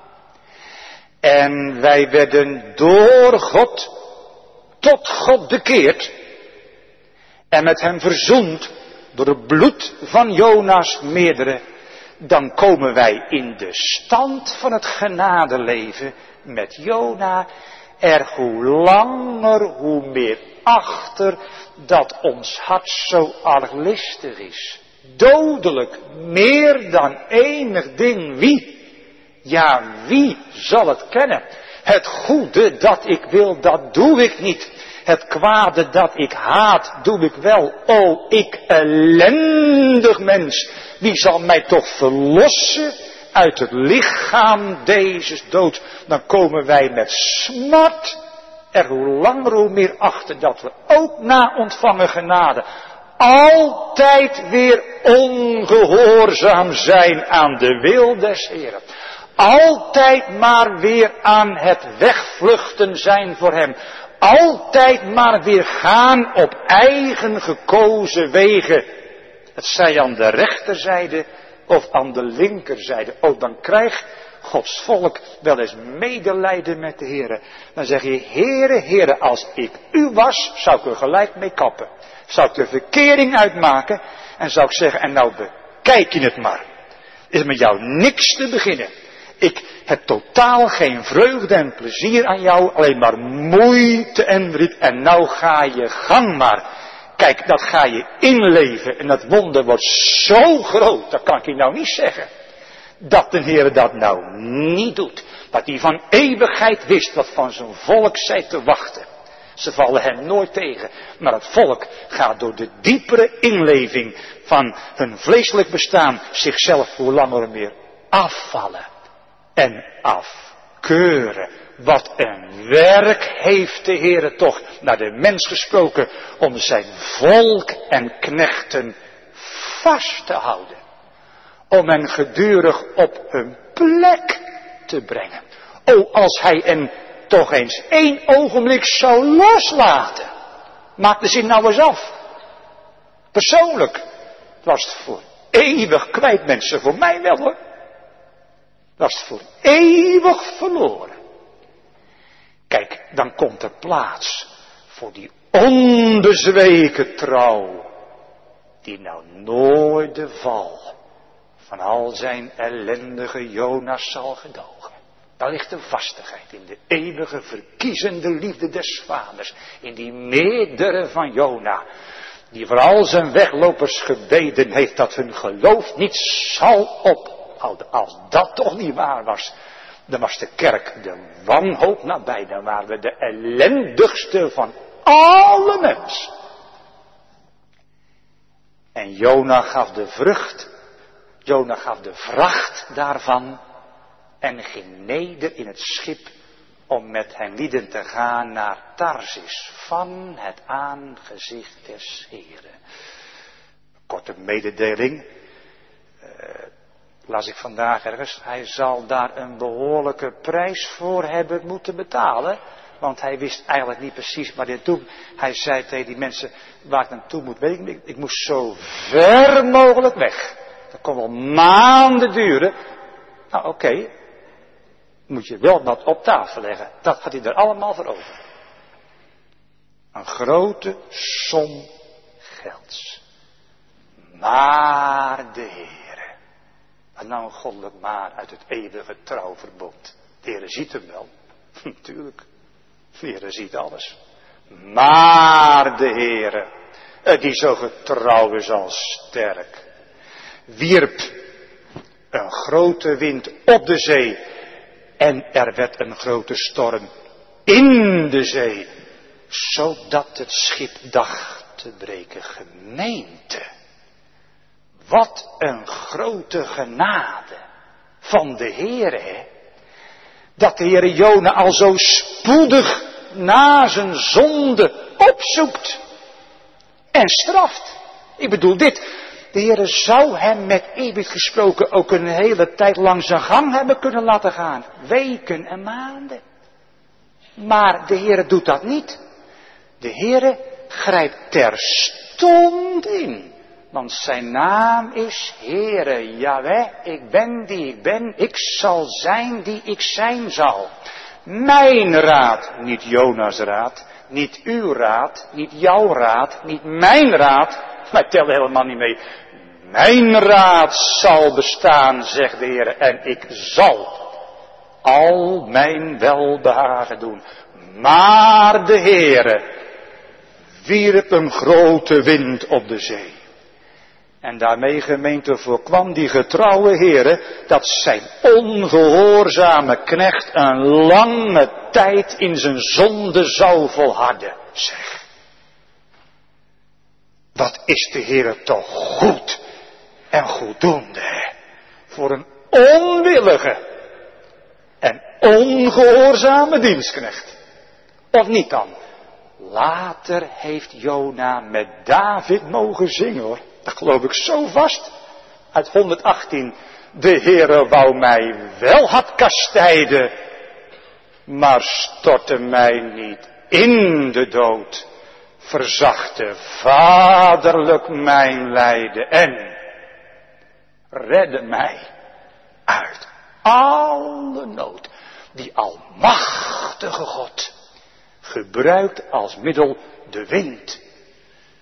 En wij werden door God tot God bekeerd. En met hem verzoend door het bloed van Jonas meerdere. Dan komen wij in de stand van het genadeleven met Jona er hoe langer, hoe meer achter dat ons hart zo arglistig is. Dodelijk, meer dan enig ding. Wie? Ja, wie zal het kennen? Het goede dat ik wil, dat doe ik niet. Het kwade dat ik haat, doe ik wel. O, ik ellendig mens, wie zal mij toch verlossen uit het lichaam deze dood? Dan komen wij met smart er hoe langer hoe meer achter dat we ook na ontvangen genade altijd weer ongehoorzaam zijn aan de wil des Heren. Altijd maar weer aan het wegvluchten zijn voor Hem. Altijd maar weer gaan op eigen gekozen wegen. Het zij aan de rechterzijde of aan de linkerzijde. Ook dan krijgt Gods volk wel eens medelijden met de Heer. Dan zeg je, Heere, Heere, als ik u was, zou ik er gelijk mee kappen. Zou ik de verkering uitmaken en zou ik zeggen, en nou bekijk je het maar. Is met jou niks te beginnen. Ik heb totaal geen vreugde en plezier aan jou, alleen maar moeite en verdriet. En nou ga je gang maar. Kijk, dat ga je inleven en dat wonder wordt zo groot, dat kan ik je nou niet zeggen. Dat de Heer dat nou niet doet. Dat hij van eeuwigheid wist wat van zijn volk zij te wachten. Ze vallen hem nooit tegen. Maar het volk gaat door de diepere inleving van hun vleeselijk bestaan zichzelf hoe langer meer afvallen en afkeuren. Wat een werk heeft de Heere toch naar de mens gesproken om zijn volk en knechten vast te houden. Om hen gedurig op hun plek te brengen. O, als hij hen toch eens één ogenblik zou loslaten. Maak de zin nou eens af. Persoonlijk was het voor eeuwig kwijt mensen, voor mij wel hoor. Was het voor eeuwig verloren. Kijk, dan komt er plaats voor die onbezweken trouw, die nou nooit de val van al zijn ellendige Jonas zal gedogen. Daar ligt de vastigheid in de eeuwige verkiezende liefde des vaders, in die meerdere van Jona, die voor al zijn weglopers gebeden heeft dat hun geloof niet zal ophouden. Als dat toch niet waar was, dan was de kerk de wanhoop nabij. Dan waren we de ellendigste van alle mensen. En Jona gaf de vrucht, Jona gaf de vracht daarvan en ging neder in het schip om met hen lieden te gaan naar Tarsis van het aangezicht des Heren. Korte mededeling. Las ik vandaag ergens, hij zal daar een behoorlijke prijs voor hebben moeten betalen. Want hij wist eigenlijk niet precies waar hij naartoe. Hij zei tegen die mensen waar ik naartoe moet. Weet ik, ik moest zo ver mogelijk weg. Dat kon wel maanden duren. Nou oké, moet je wel dat op tafel leggen. Dat had hij er allemaal voor over. Een grote som gelds. Maar de Heere. En nou een goddelijk maar uit het eeuwige trouwverbond. De Heere ziet hem wel. Natuurlijk. De Heere ziet alles. Maar de Heere, eh, die zo getrouw is als sterk, wierp een grote wind op de zee en er werd een grote storm in de zee, zodat het schip dacht te breken. Gemeente, wat een grote genade van de Heere, hè? Dat de Heere Jona al zo spoedig na zijn zonde opzoekt en straft. Ik bedoel dit, de Heere zou hem met eeuwig gesproken ook een hele tijd lang zijn gang hebben kunnen laten gaan. Weken en maanden. Maar de Heere doet dat niet. De Heere grijpt terstond in. Want zijn naam is Heere, Jaweh, ik ben die ik ben, ik zal zijn die ik zijn zal. Mijn raad, niet Jonas raad, niet uw raad, niet jouw raad, niet mijn raad, maar tel helemaal niet mee. Mijn raad zal bestaan, zegt de Heer, en ik zal al mijn welbehagen doen. Maar de Heere wierp een grote wind op de zee. En daarmee gemeente voorkwam die getrouwe Heere dat zijn ongehoorzame knecht een lange tijd in zijn zonde zou volharden. Zeg, wat is de Heere toch goed en goeddoende voor een onwillige en ongehoorzame dienstknecht. Of niet dan? Later heeft Jona met David mogen zingen hoor. Dat geloof ik zo vast. Uit 118. De Heere wou mij wel had kastijden, maar stortte mij niet in de dood. Verzachte vaderlijk mijn lijden en redde mij uit alle nood. Die almachtige God gebruikt als middel de wind,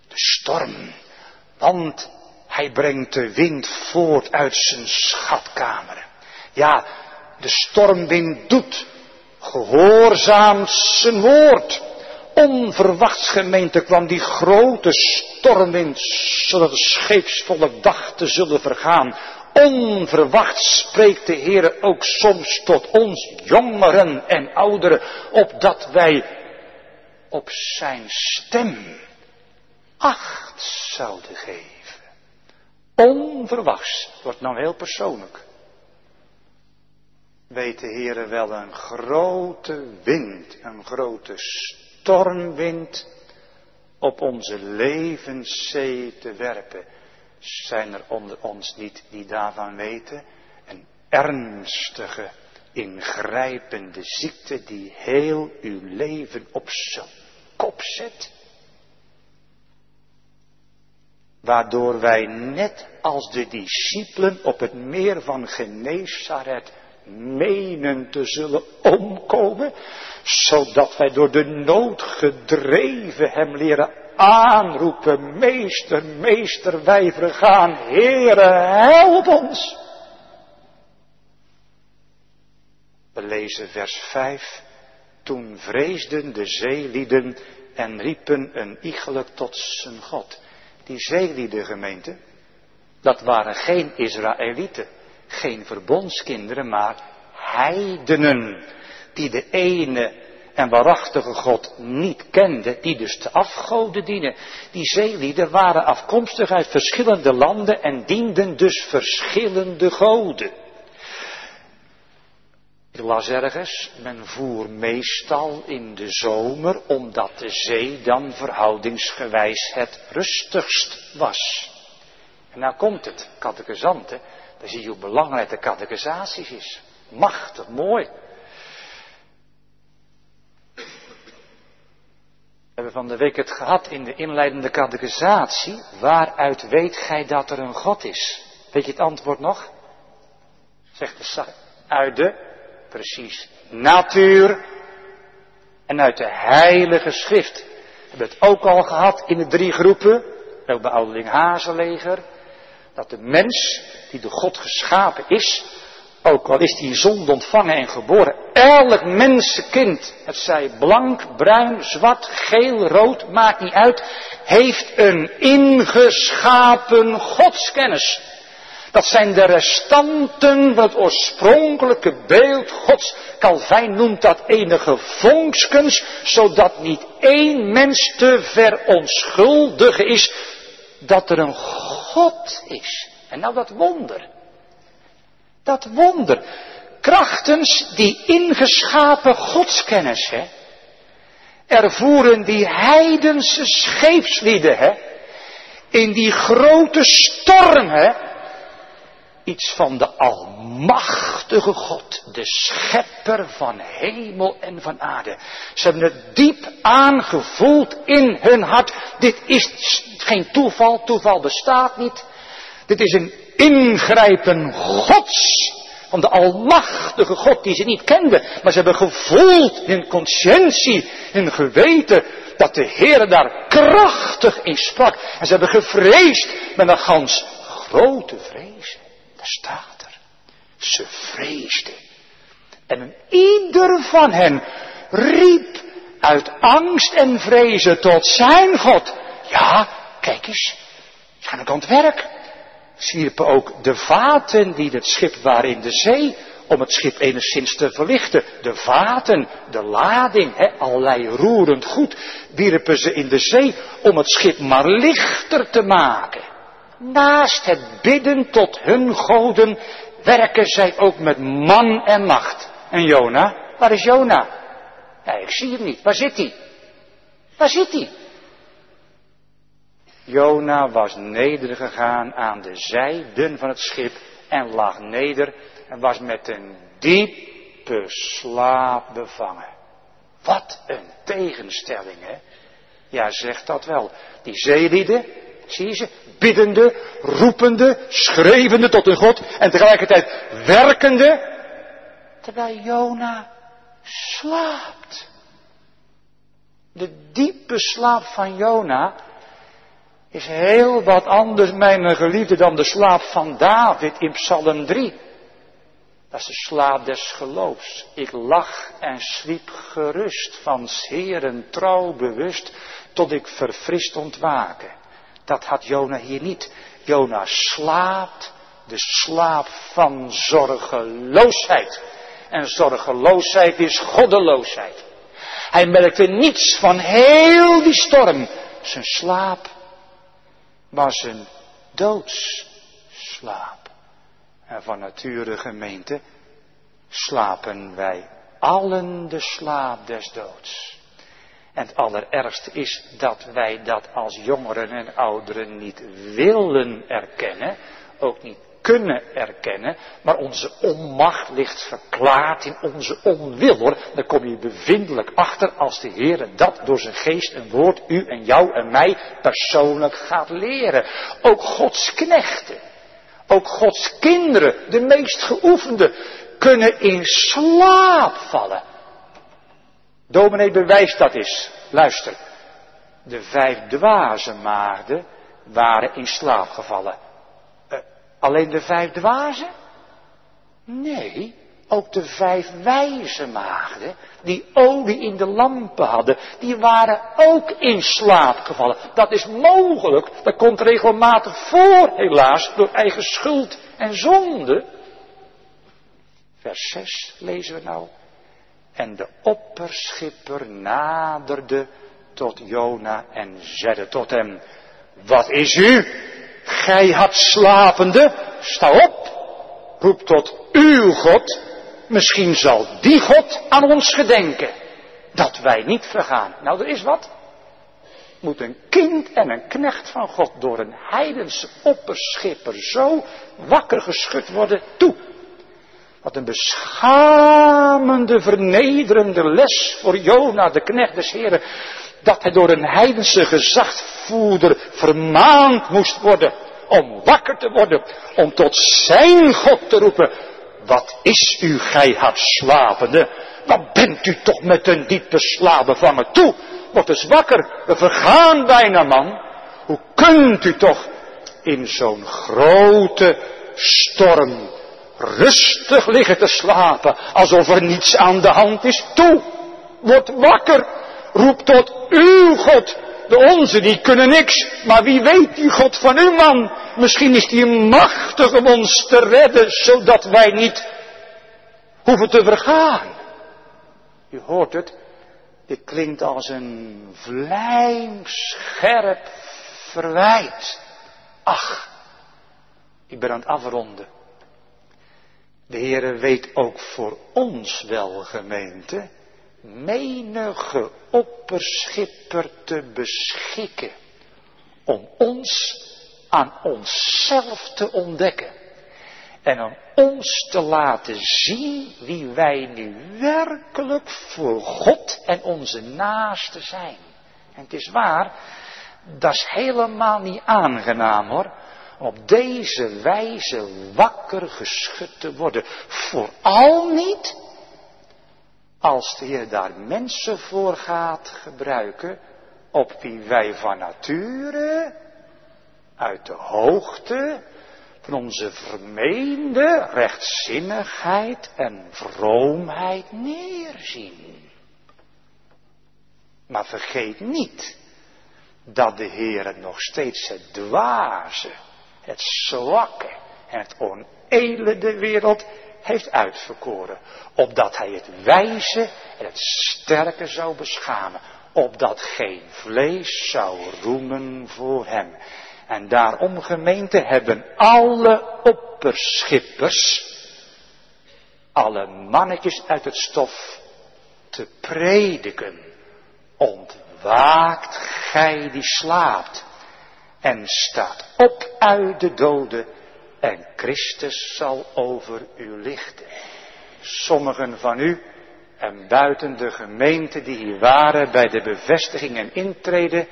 de storm, want hij brengt de wind voort uit zijn schatkamer. Ja, de stormwind doet gehoorzaam zijn woord. Onverwachts gemeente kwam die grote stormwind, zodat het scheepsvolk dacht zullen vergaan. Onverwachts spreekt de Heer ook soms tot ons jongeren en ouderen, opdat wij op zijn stem acht zouden geven. Onverwachts, wordt nou heel persoonlijk. Weet de wel een grote wind, een grote stormwind op onze levenszee te werpen. Zijn er onder ons niet die daarvan weten? Een ernstige, ingrijpende ziekte die heel uw leven op zijn kop zet? Waardoor wij net als de discipelen op het meer van Genezaret menen te zullen omkomen, zodat wij door de nood gedreven hem leren aanroepen, meester, meester, wij vergaan, Heere, help ons. We lezen vers 5. Toen vreesden de zeelieden en riepen een iegelijk tot zijn God. Die zeelieden gemeente, dat waren geen Israëlieten geen verbondskinderen, maar heidenen, die de ene en waarachtige God niet kenden, die dus de afgoden dienen. Die zeelieden waren afkomstig uit verschillende landen en dienden dus verschillende goden. Ik las ergens, men voer meestal in de zomer, omdat de zee dan verhoudingsgewijs het rustigst was. En nou komt het, catechizanten, dan zie je hoe belangrijk de catechisatie is. Machtig, mooi. We hebben van de week het gehad in de inleidende catechisatie. Waaruit weet gij dat er een God is? Weet je het antwoord nog? Zegt de uit de, precies, natuur en uit de heilige schrift. We het ook al gehad in de drie groepen. Ook bij ouderling Hazeleger dat de mens die door God geschapen is, ook al is die zonde ontvangen en geboren, elk mensenkind, het zij blank, bruin, zwart, geel, rood, maakt niet uit, heeft een ingeschapen godskennis. Dat zijn de restanten van het oorspronkelijke beeld Gods. Calvijn noemt dat enige vonkskens, zodat niet één mens te verontschuldigen is dat er een God is. En nou dat wonder. Dat wonder. Krachtens die ingeschapen godskennis, hè. Ervoeren die heidense scheepslieden, hè. In die grote storm, hè iets van de Almachtige God, de Schepper van hemel en van aarde. Ze hebben het diep aangevoeld in hun hart. Dit is geen toeval, toeval bestaat niet. Dit is een ingrijpen Gods. Van de Almachtige God die ze niet kenden. Maar ze hebben gevoeld in conscientie, in geweten, dat de Heer daar krachtig in sprak. En ze hebben gevreesd met een gans grote vrees staat er. Ze vreesden. En ieder van hen riep uit angst en vrezen tot zijn God. Ja, kijk eens, aan het werk. Wierpen ook de vaten die het schip waren in de zee, om het schip enigszins te verlichten. De vaten, de lading, hè, allerlei roerend goed, wierpen ze in de zee om het schip maar lichter te maken. Naast het bidden tot hun goden werken zij ook met man en macht. En Jona, waar is Jona? Ja, ik zie hem niet. Waar zit hij? Waar zit hij? Jona was nedergegaan aan de zijden van het schip en lag neder en was met een diepe slaap bevangen. Wat een tegenstelling, hè? Ja, zegt dat wel. Die zeelieden, Zie je ze? Biddende, roepende, schreeuwende tot hun God en tegelijkertijd werkende. Terwijl Jona slaapt. De diepe slaap van Jona is heel wat anders, mijn geliefde, dan de slaap van David in Psalm 3. Dat is de slaap des geloofs. Ik lag en sliep gerust, van heren trouw bewust, tot ik verfrist ontwaken. Dat had Jona hier niet. Jona slaapt de slaap van zorgeloosheid. En zorgeloosheid is goddeloosheid. Hij merkte niets van heel die storm. Zijn slaap was een doodsslaap. En van nature gemeente slapen wij allen de slaap des doods. En het allerergste is dat wij dat als jongeren en ouderen niet willen erkennen, ook niet kunnen erkennen, maar onze onmacht ligt verklaard in onze onwil hoor. Daar kom je bevindelijk achter als de Heer dat door zijn geest en woord u en jou en mij persoonlijk gaat leren. Ook Gods knechten, ook Gods kinderen, de meest geoefende, kunnen in slaap vallen. Dominee bewijst dat is. Luister. De vijf dwaze maagden waren in slaap gevallen. Uh, alleen de vijf dwazen? Nee, ook de vijf wijze maagden, die olie in de lampen hadden, die waren ook in slaap gevallen. Dat is mogelijk, dat komt regelmatig voor, helaas, door eigen schuld en zonde. Vers 6 lezen we nou. En de opperschipper naderde tot Jona en zeide tot hem, wat is u? Gij had slapende, sta op, roep tot uw God, misschien zal die God aan ons gedenken, dat wij niet vergaan. Nou, er is wat. Moet een kind en een knecht van God door een heidense opperschipper zo wakker geschud worden toe. Wat een beschamende, vernederende les voor Jona, de knecht des Heren. Dat hij door een heidense gezagvoerder vermaand moest worden. Om wakker te worden. Om tot zijn God te roepen. Wat is u, gij hart slapende? Wat bent u toch met een diepe slaap bevangen? Toe, word eens wakker. We vergaan bijna, man. Hoe kunt u toch in zo'n grote storm rustig liggen te slapen, alsof er niets aan de hand is. Toe, word wakker, roep tot uw God. De onze, die kunnen niks, maar wie weet die God van uw man? Misschien is die machtig om ons te redden, zodat wij niet hoeven te vergaan. U hoort het, dit klinkt als een vlijmscherp verwijt. Ach, ik ben aan het afronden. De Heere weet ook voor ons wel, gemeente, menige opperschipper te beschikken. Om ons aan onszelf te ontdekken. En om ons te laten zien wie wij nu werkelijk voor God en onze naaste zijn. En het is waar, dat is helemaal niet aangenaam hoor op deze wijze wakker geschud te worden. Vooral niet als de Heer daar mensen voor gaat gebruiken op wie wij van nature uit de hoogte van onze vermeende rechtzinnigheid en vroomheid neerzien. Maar vergeet niet dat de Heer het nog steeds het dwaze het zwakke en het onedele wereld heeft uitverkoren. Opdat hij het wijze en het sterke zou beschamen. Opdat geen vlees zou roemen voor hem. En daarom gemeente hebben alle opperschippers, alle mannetjes uit het stof te prediken. Ontwaakt gij die slaapt en staat op uit de doden en Christus zal over u lichten. Sommigen van u en buiten de gemeente die hier waren bij de bevestiging en intreden,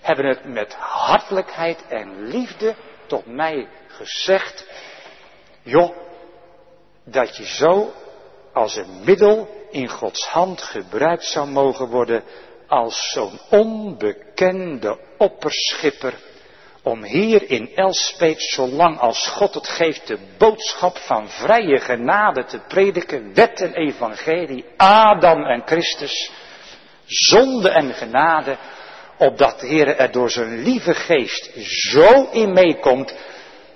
hebben het met hartelijkheid en liefde tot mij gezegd, joh, dat je zo als een middel in Gods hand gebruikt zou mogen worden als zo'n onbekende opperschipper om hier in Elspet, zolang als God het geeft, de boodschap van vrije genade te prediken, wet en evangelie, Adam en Christus, zonde en genade, opdat de Heer er door zijn lieve geest zo in meekomt,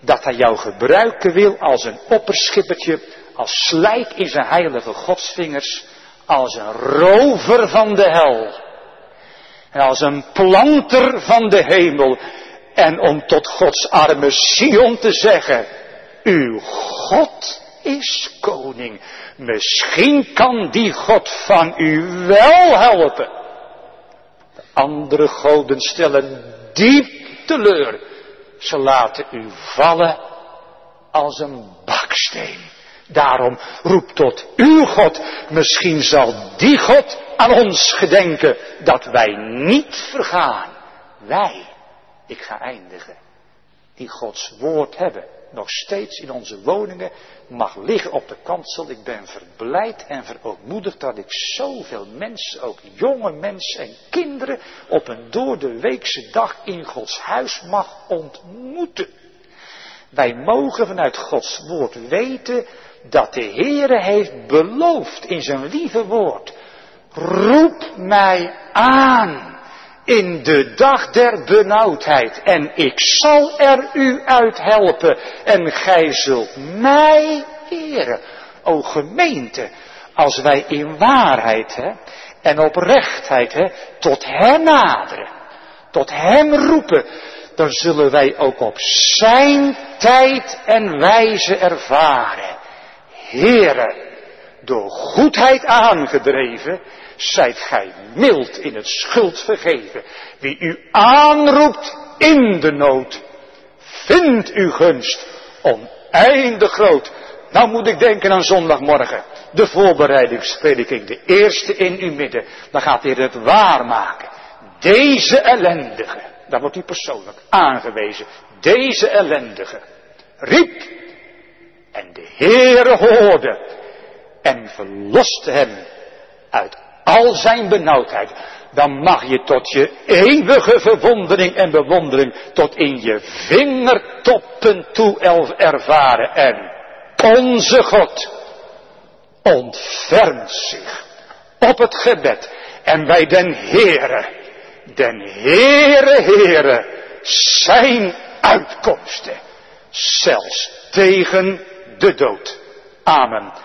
dat hij jou gebruiken wil als een opperschippertje, als slijk in zijn heilige godsvingers, als een rover van de hel. En als een planter van de hemel. En om tot Gods arme Sion te zeggen, uw God is koning. Misschien kan die God van u wel helpen. De andere goden stellen diep teleur. Ze laten u vallen als een baksteen. Daarom roep tot uw God. Misschien zal die God aan ons gedenken dat wij niet vergaan. Wij, ik ga eindigen, die Gods woord hebben, nog steeds in onze woningen, mag liggen op de kansel. Ik ben verblijd en verootmoedigd dat ik zoveel mensen, ook jonge mensen en kinderen, op een door de weekse dag in Gods huis mag ontmoeten. Wij mogen vanuit Gods woord weten dat de Heere heeft beloofd in zijn lieve woord. Roep mij aan in de dag der benauwdheid en ik zal er u uit helpen en gij zult mij eren. O gemeente, als wij in waarheid hè, en oprechtheid hè, tot hem naderen, tot hem roepen, dan zullen wij ook op zijn tijd en wijze ervaren. Heere, door goedheid aangedreven, zijt gij mild in het schuld vergeven. Wie u aanroept in de nood, vindt uw gunst oneindig groot. Nou moet ik denken aan zondagmorgen, de voorbereidingsprediking, de eerste in uw midden. Dan gaat hij het waarmaken. Deze ellendige, daar wordt hij persoonlijk aangewezen, deze ellendige, riep en de Heere hoorde en verloste hem uit al zijn benauwdheid. Dan mag je tot je eeuwige verwondering en bewondering tot in je vingertoppen toe ervaren. En onze God ontfermt zich op het gebed. En wij den Heere, den Heere, Heere, zijn uitkomsten. Zelfs tegen de dood. Amen.